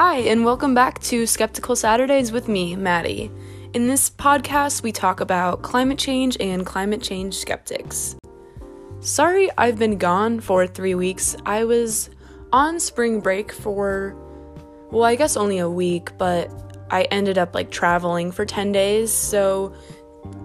Hi, and welcome back to Skeptical Saturdays with me, Maddie. In this podcast, we talk about climate change and climate change skeptics. Sorry, I've been gone for three weeks. I was on spring break for, well, I guess only a week, but I ended up like traveling for 10 days, so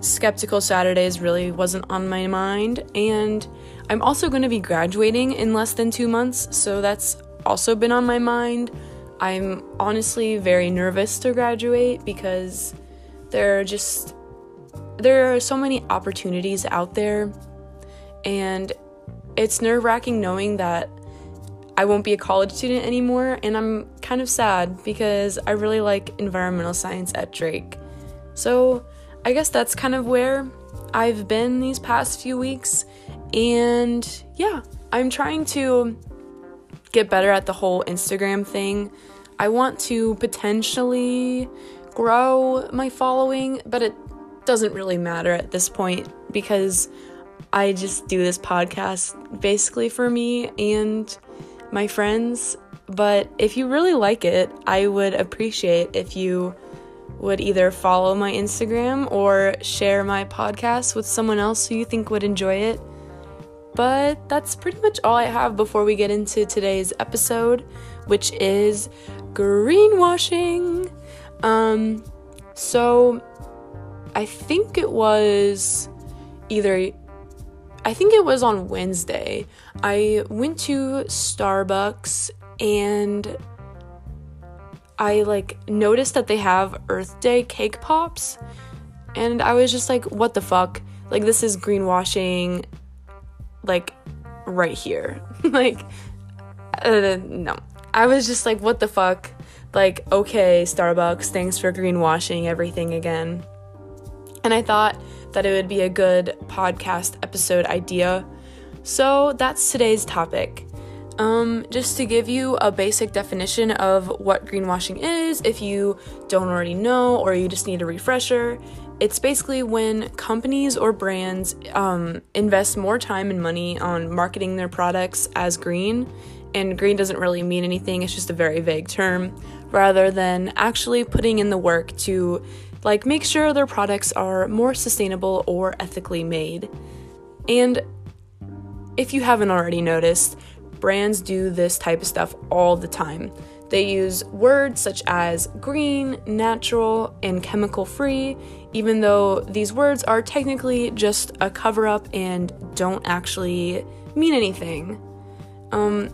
Skeptical Saturdays really wasn't on my mind. And I'm also going to be graduating in less than two months, so that's also been on my mind. I'm honestly very nervous to graduate because there are just there are so many opportunities out there. And it's nerve-wracking knowing that I won't be a college student anymore. And I'm kind of sad because I really like environmental science at Drake. So, I guess that's kind of where I've been these past few weeks. And yeah, I'm trying to get better at the whole Instagram thing. I want to potentially grow my following, but it doesn't really matter at this point because I just do this podcast basically for me and my friends. But if you really like it, I would appreciate if you would either follow my Instagram or share my podcast with someone else who you think would enjoy it. But that's pretty much all I have before we get into today's episode, which is greenwashing. Um, so I think it was either I think it was on Wednesday. I went to Starbucks and I like noticed that they have Earth Day cake pops and I was just like what the fuck? Like this is greenwashing like right here. like, uh, no. I was just like, what the fuck? Like, okay, Starbucks, thanks for greenwashing everything again. And I thought that it would be a good podcast episode idea. So that's today's topic. Um, just to give you a basic definition of what greenwashing is, if you don't already know or you just need a refresher, it's basically when companies or brands um, invest more time and money on marketing their products as green, and green doesn't really mean anything, it's just a very vague term, rather than actually putting in the work to like make sure their products are more sustainable or ethically made. And if you haven't already noticed, brands do this type of stuff all the time. They use words such as green, natural, and chemical free, even though these words are technically just a cover up and don't actually mean anything. Um,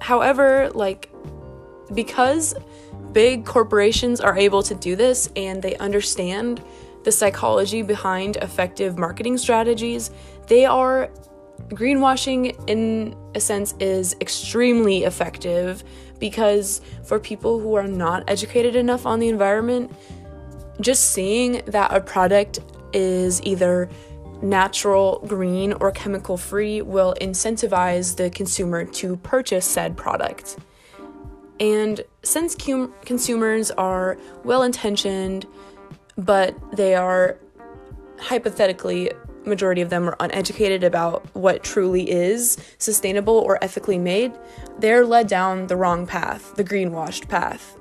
however, like, because big corporations are able to do this and they understand the psychology behind effective marketing strategies, they are greenwashing in a sense is extremely effective because for people who are not educated enough on the environment, just seeing that a product is either natural, green, or chemical free will incentivize the consumer to purchase said product. And since cum- consumers are well intentioned, but they are hypothetically majority of them are uneducated about what truly is sustainable or ethically made, they're led down the wrong path, the greenwashed path.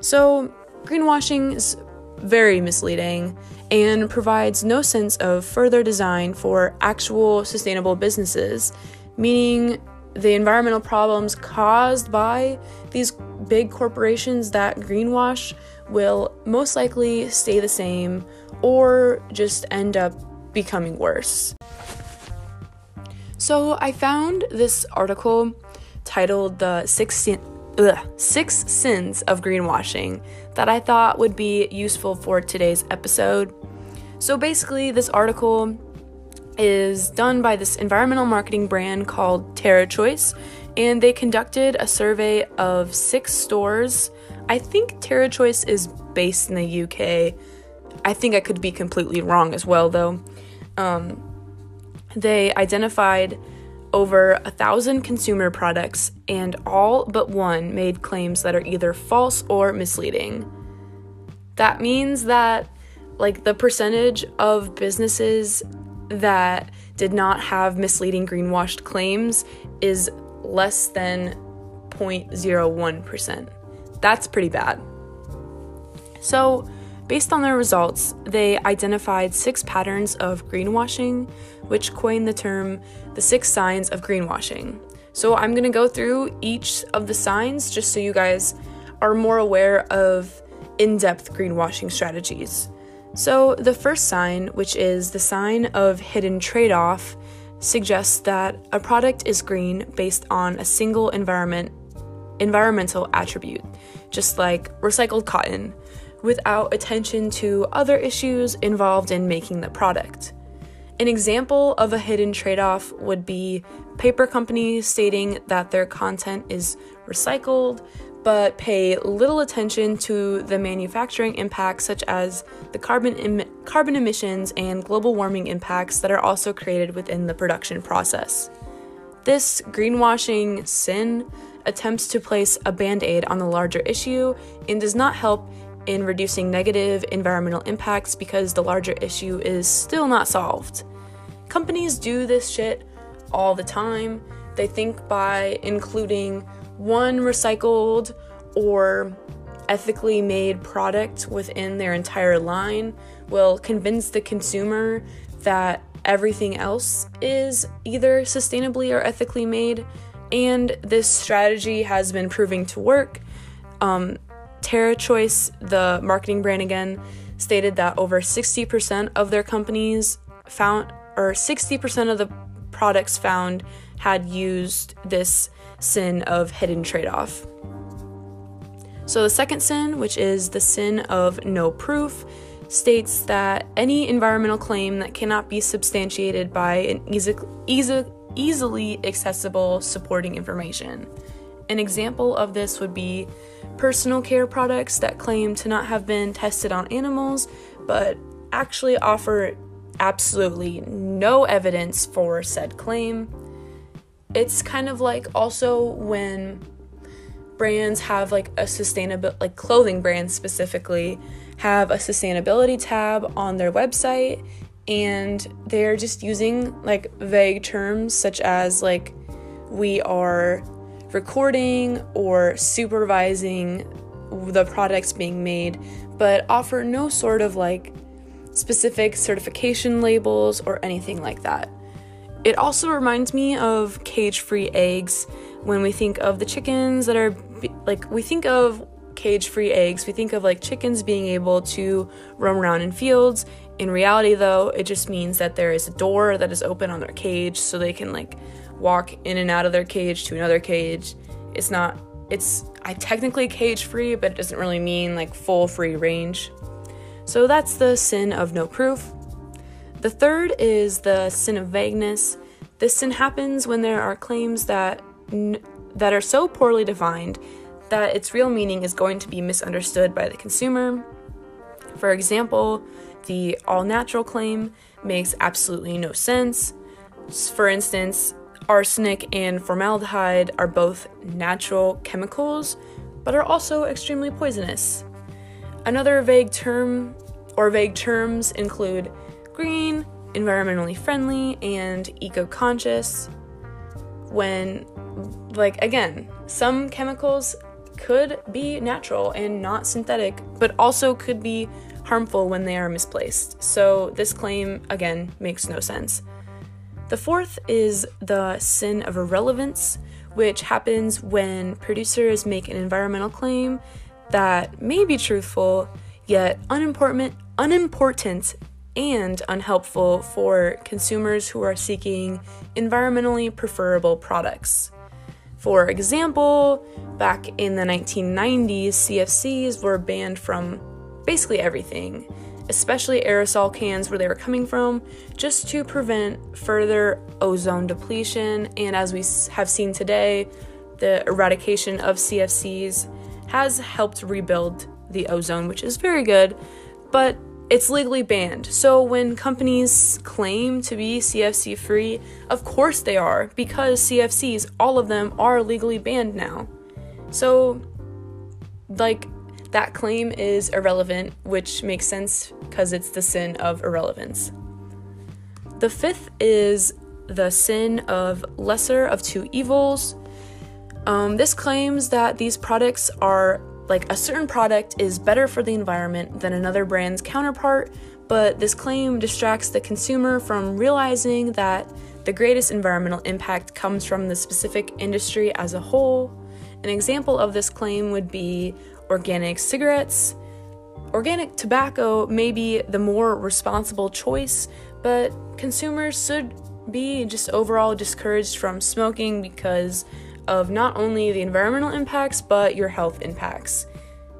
So, greenwashing is very misleading and provides no sense of further design for actual sustainable businesses, meaning the environmental problems caused by these big corporations that greenwash will most likely stay the same or just end up becoming worse. So I found this article titled The Six, ugh, Six Sins of Greenwashing that I thought would be useful for today's episode. So basically, this article is done by this environmental marketing brand called TerraChoice, and they conducted a survey of six stores. I think TerraChoice is based in the UK. I think I could be completely wrong as well, though um, they identified over a thousand consumer products, and all but one made claims that are either false or misleading. That means that, like, the percentage of businesses that did not have misleading greenwashed claims is less than 0.01%. that's pretty bad. So, based on their results, they identified six patterns of greenwashing, which coined the term the six signs of greenwashing. So, I'm going to go through each of the signs just so you guys are more aware of in depth greenwashing strategies. So, the first sign, which is the sign of hidden trade off, suggests that a product is green based on a single environment environmental attribute, just like recycled cotton, without attention to other issues involved in making the product. An example of a hidden trade off would be paper companies stating that their content is recycled but pay little attention to the manufacturing impacts, such as the carbon, em- carbon emissions and global warming impacts that are also created within the production process. This greenwashing sin attempts to place a band aid on the larger issue and does not help in reducing negative environmental impacts because the larger issue is still not solved. Companies do this shit all the time. They think by including one recycled or ethically made product within their entire line will convince the consumer that everything else is either sustainably or ethically made. And this strategy has been proving to work. Um, TerraChoice, the marketing brand again, stated that over 60% of their companies found, or 60% of the products found had used this sin of hidden trade off. So, the second sin, which is the sin of no proof, states that any environmental claim that cannot be substantiated by an easy, easy, easily accessible supporting information. An example of this would be personal care products that claim to not have been tested on animals, but actually offer absolutely no evidence for said claim. It's kind of like also when brands have like a sustainable like clothing brands specifically have a sustainability tab on their website and they're just using like vague terms such as like we are recording or supervising the products being made but offer no sort of like specific certification labels or anything like that it also reminds me of cage free eggs when we think of the chickens that are like, we think of cage free eggs, we think of like chickens being able to roam around in fields. In reality, though, it just means that there is a door that is open on their cage so they can like walk in and out of their cage to another cage. It's not, it's I technically cage free, but it doesn't really mean like full free range. So that's the sin of no proof. The third is the sin of vagueness. This sin happens when there are claims that n- that are so poorly defined that its real meaning is going to be misunderstood by the consumer. For example, the all natural claim makes absolutely no sense. For instance, arsenic and formaldehyde are both natural chemicals, but are also extremely poisonous. Another vague term or vague terms include green, environmentally friendly, and eco conscious. When, like, again, some chemicals could be natural and not synthetic, but also could be harmful when they are misplaced. So, this claim, again, makes no sense. The fourth is the sin of irrelevance, which happens when producers make an environmental claim that may be truthful, yet unimportant, unimportant and unhelpful for consumers who are seeking environmentally preferable products. For example, back in the 1990s, CFCs were banned from basically everything, especially aerosol cans where they were coming from, just to prevent further ozone depletion. And as we have seen today, the eradication of CFCs has helped rebuild the ozone, which is very good. But it's legally banned. So when companies claim to be CFC free, of course they are, because CFCs, all of them, are legally banned now. So, like, that claim is irrelevant, which makes sense because it's the sin of irrelevance. The fifth is the sin of lesser of two evils. Um, this claims that these products are like a certain product is better for the environment than another brand's counterpart, but this claim distracts the consumer from realizing that the greatest environmental impact comes from the specific industry as a whole. An example of this claim would be organic cigarettes. Organic tobacco may be the more responsible choice, but consumers should be just overall discouraged from smoking because of not only the environmental impacts but your health impacts.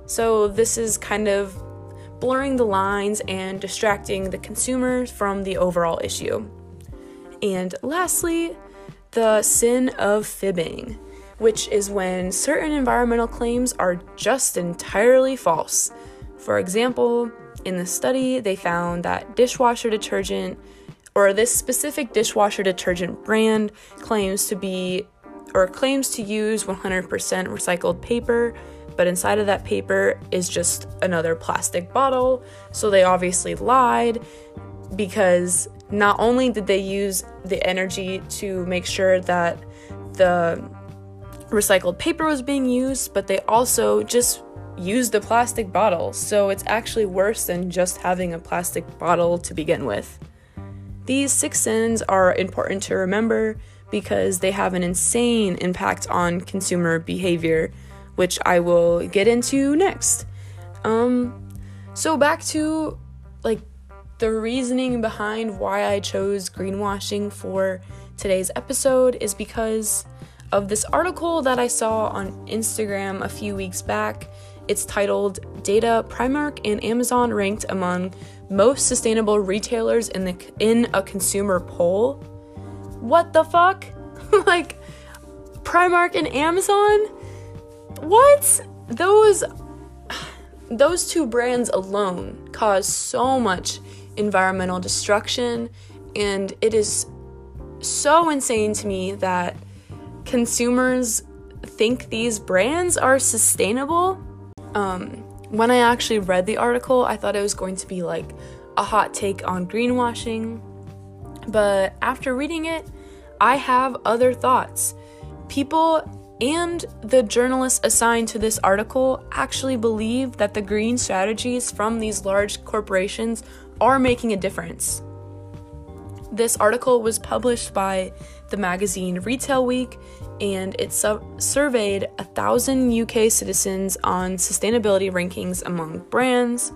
So, this is kind of blurring the lines and distracting the consumers from the overall issue. And lastly, the sin of fibbing, which is when certain environmental claims are just entirely false. For example, in the study, they found that dishwasher detergent, or this specific dishwasher detergent brand, claims to be or claims to use 100% recycled paper, but inside of that paper is just another plastic bottle. So they obviously lied because not only did they use the energy to make sure that the recycled paper was being used, but they also just used the plastic bottle. So it's actually worse than just having a plastic bottle to begin with. These six sins are important to remember because they have an insane impact on consumer behavior, which I will get into next. Um, so back to like the reasoning behind why I chose greenwashing for today's episode is because of this article that I saw on Instagram a few weeks back. It's titled Data Primark and Amazon ranked among most sustainable retailers in the in a consumer poll what the fuck? like Primark and Amazon? What? Those those two brands alone cause so much environmental destruction and it is so insane to me that consumers think these brands are sustainable. Um, when I actually read the article, I thought it was going to be like a hot take on greenwashing. But after reading it, I have other thoughts. People and the journalists assigned to this article actually believe that the green strategies from these large corporations are making a difference. This article was published by the magazine Retail Week and it su- surveyed a thousand UK citizens on sustainability rankings among brands.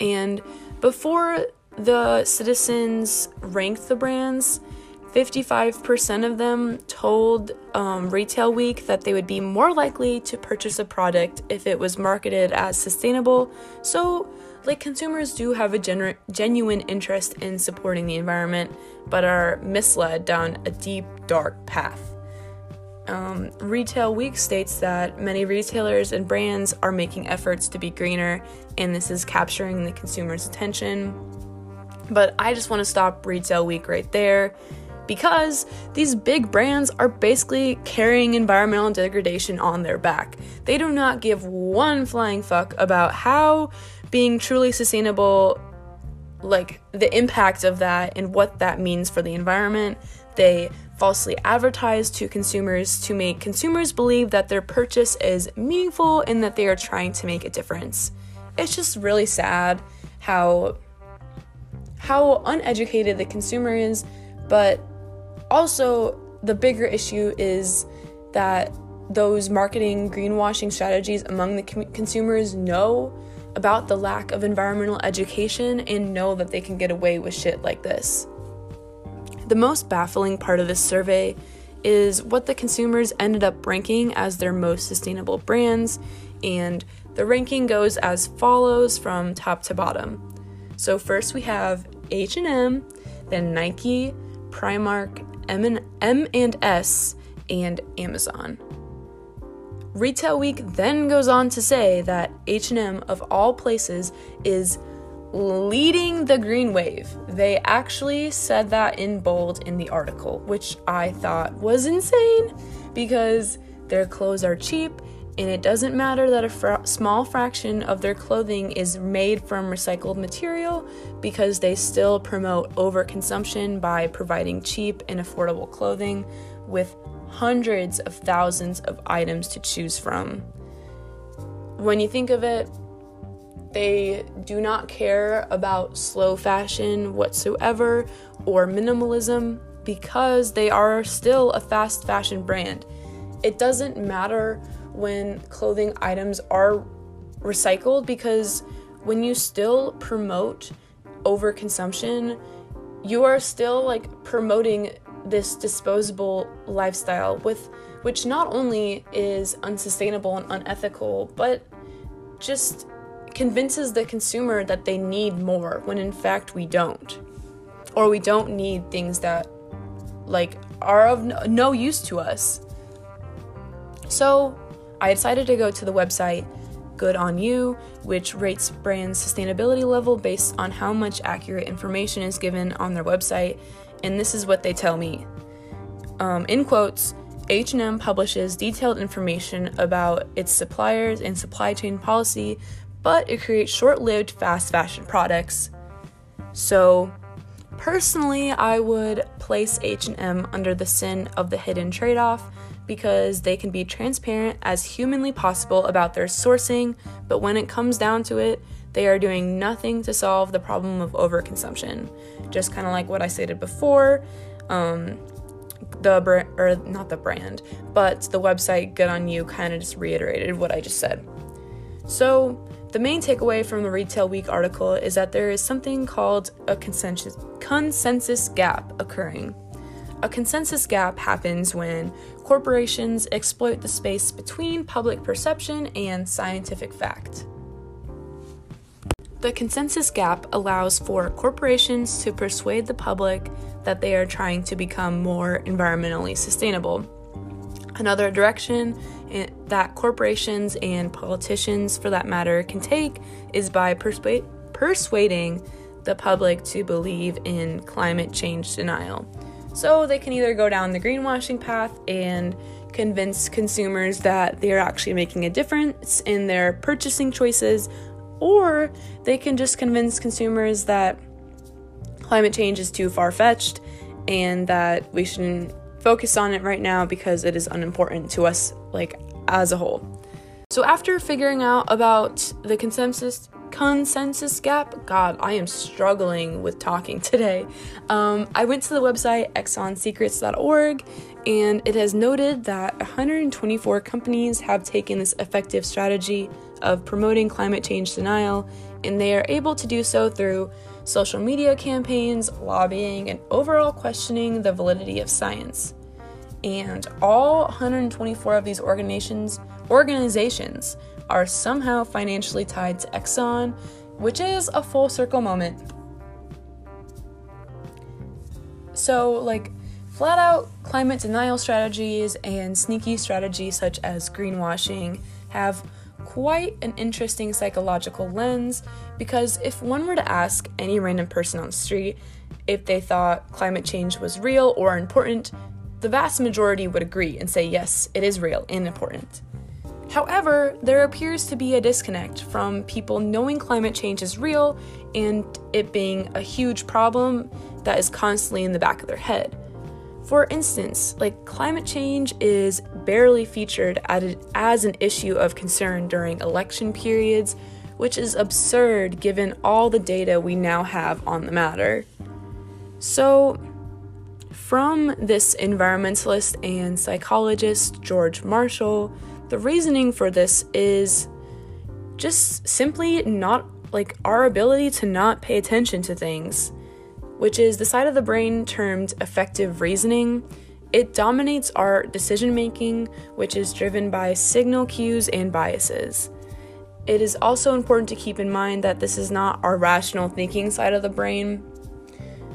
And before the citizens ranked the brands, 55% of them told um, Retail Week that they would be more likely to purchase a product if it was marketed as sustainable. So, like, consumers do have a genu- genuine interest in supporting the environment, but are misled down a deep, dark path. Um, Retail Week states that many retailers and brands are making efforts to be greener, and this is capturing the consumer's attention. But I just want to stop Retail Week right there because these big brands are basically carrying environmental degradation on their back. They do not give one flying fuck about how being truly sustainable, like the impact of that and what that means for the environment. They falsely advertise to consumers to make consumers believe that their purchase is meaningful and that they are trying to make a difference. It's just really sad how how uneducated the consumer is, but also, the bigger issue is that those marketing greenwashing strategies among the com- consumers know about the lack of environmental education and know that they can get away with shit like this. The most baffling part of this survey is what the consumers ended up ranking as their most sustainable brands, and the ranking goes as follows from top to bottom. So first we have H&M, then Nike, Primark, M and, M and S, and Amazon. Retail Week then goes on to say that H&M of all places is leading the green wave. They actually said that in bold in the article, which I thought was insane because their clothes are cheap and it doesn't matter that a fr- small fraction of their clothing is made from recycled material because they still promote overconsumption by providing cheap and affordable clothing with hundreds of thousands of items to choose from. when you think of it, they do not care about slow fashion whatsoever or minimalism because they are still a fast fashion brand. It doesn't matter when clothing items are recycled because when you still promote overconsumption, you are still like promoting this disposable lifestyle with which not only is unsustainable and unethical, but just convinces the consumer that they need more when in fact we don't. Or we don't need things that like are of no use to us. So, I decided to go to the website Good on You, which rates brands' sustainability level based on how much accurate information is given on their website, and this is what they tell me. Um, in quotes, H&M publishes detailed information about its suppliers and supply chain policy, but it creates short-lived fast fashion products. So, personally, I would place H&M under the sin of the hidden trade-off because they can be transparent as humanly possible about their sourcing, but when it comes down to it, they are doing nothing to solve the problem of overconsumption. Just kind of like what I stated before, um, the or not the brand, but the website Good on You kind of just reiterated what I just said. So, the main takeaway from the Retail Week article is that there is something called a consensus, consensus gap occurring. A consensus gap happens when corporations exploit the space between public perception and scientific fact. The consensus gap allows for corporations to persuade the public that they are trying to become more environmentally sustainable. Another direction eh, that corporations and politicians, for that matter, can take is by persuading the public to believe in climate change denial. So they can either go down the greenwashing path and convince consumers that they're actually making a difference in their purchasing choices, or they can just convince consumers that climate change is too far fetched and that we shouldn't focus on it right now because it is unimportant to us, like as a whole. So, after figuring out about the consensus consensus gap, God, I am struggling with talking today. Um, I went to the website exxonsecrets.org and it has noted that 124 companies have taken this effective strategy of promoting climate change denial, and they are able to do so through social media campaigns, lobbying, and overall questioning the validity of science. And all 124 of these organizations organizations are somehow financially tied to Exxon, which is a full circle moment. So, like, flat out climate denial strategies and sneaky strategies such as greenwashing have quite an interesting psychological lens because if one were to ask any random person on the street if they thought climate change was real or important, the vast majority would agree and say yes, it is real and important. However, there appears to be a disconnect from people knowing climate change is real and it being a huge problem that is constantly in the back of their head. For instance, like climate change is barely featured as an issue of concern during election periods, which is absurd given all the data we now have on the matter. So, from this environmentalist and psychologist George Marshall, the reasoning for this is just simply not like our ability to not pay attention to things, which is the side of the brain termed affective reasoning. It dominates our decision making, which is driven by signal cues and biases. It is also important to keep in mind that this is not our rational thinking side of the brain.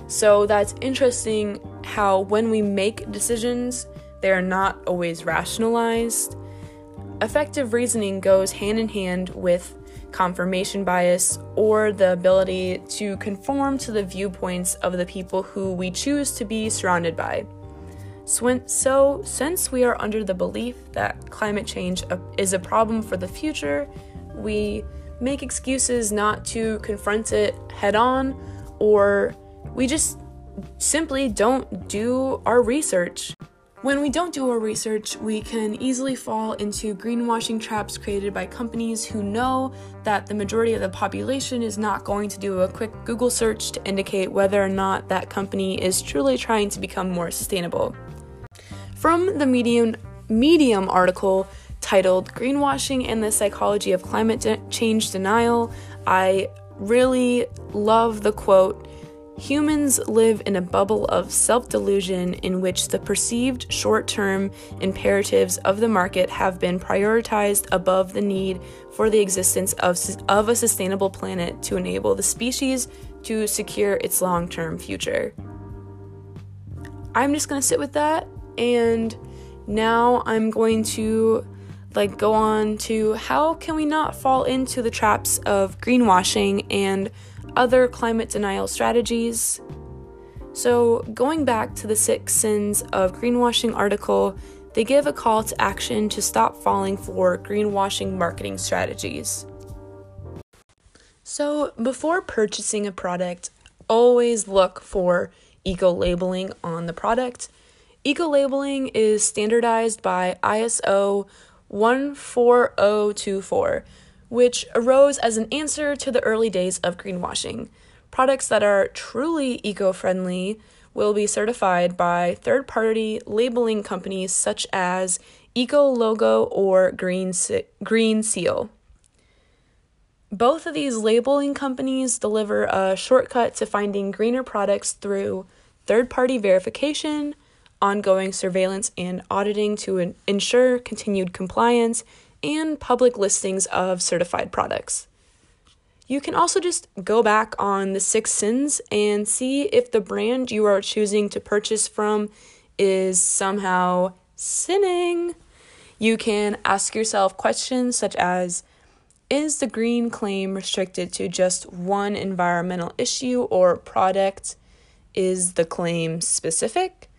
So that's interesting how when we make decisions, they are not always rationalized. Affective reasoning goes hand in hand with confirmation bias or the ability to conform to the viewpoints of the people who we choose to be surrounded by. So, since we are under the belief that climate change is a problem for the future, we make excuses not to confront it head on, or we just simply don't do our research. When we don't do our research, we can easily fall into greenwashing traps created by companies who know that the majority of the population is not going to do a quick Google search to indicate whether or not that company is truly trying to become more sustainable. From the Medium, Medium article titled Greenwashing and the Psychology of Climate De- Change Denial, I really love the quote Humans live in a bubble of self delusion in which the perceived short term imperatives of the market have been prioritized above the need for the existence of, of a sustainable planet to enable the species to secure its long term future. I'm just gonna sit with that, and now I'm going to like go on to how can we not fall into the traps of greenwashing and other climate denial strategies. So, going back to the six sins of greenwashing article, they give a call to action to stop falling for greenwashing marketing strategies. So, before purchasing a product, always look for eco labeling on the product. Eco labeling is standardized by ISO 14024 which arose as an answer to the early days of greenwashing. Products that are truly eco friendly will be certified by third party labeling companies such as EcoLogo or Green, Green Seal. Both of these labeling companies deliver a shortcut to finding greener products through third party verification, ongoing surveillance and auditing to ensure continued compliance, and public listings of certified products. You can also just go back on the six sins and see if the brand you are choosing to purchase from is somehow sinning. You can ask yourself questions such as Is the green claim restricted to just one environmental issue or product? Is the claim specific?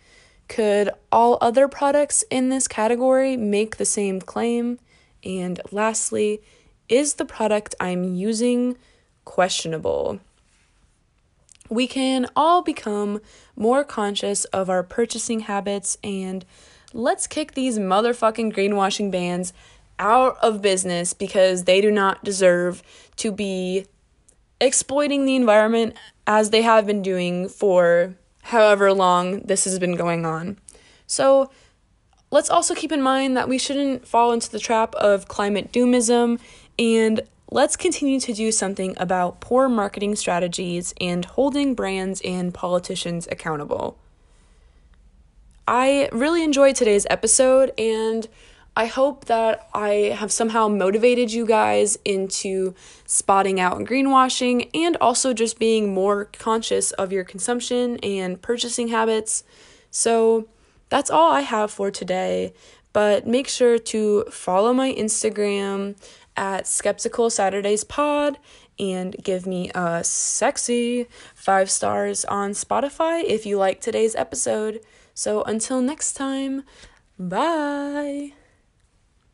Could all other products in this category make the same claim? And lastly, is the product I'm using questionable? We can all become more conscious of our purchasing habits and let's kick these motherfucking greenwashing bans out of business because they do not deserve to be exploiting the environment as they have been doing for however long this has been going on. So, let's also keep in mind that we shouldn't fall into the trap of climate doomism and let's continue to do something about poor marketing strategies and holding brands and politicians accountable. I really enjoyed today's episode and I hope that I have somehow motivated you guys into spotting out and greenwashing and also just being more conscious of your consumption and purchasing habits. So, that's all I have for today. But make sure to follow my Instagram at Skeptical Saturdays Pod and give me a sexy five stars on Spotify if you like today's episode. So until next time, bye.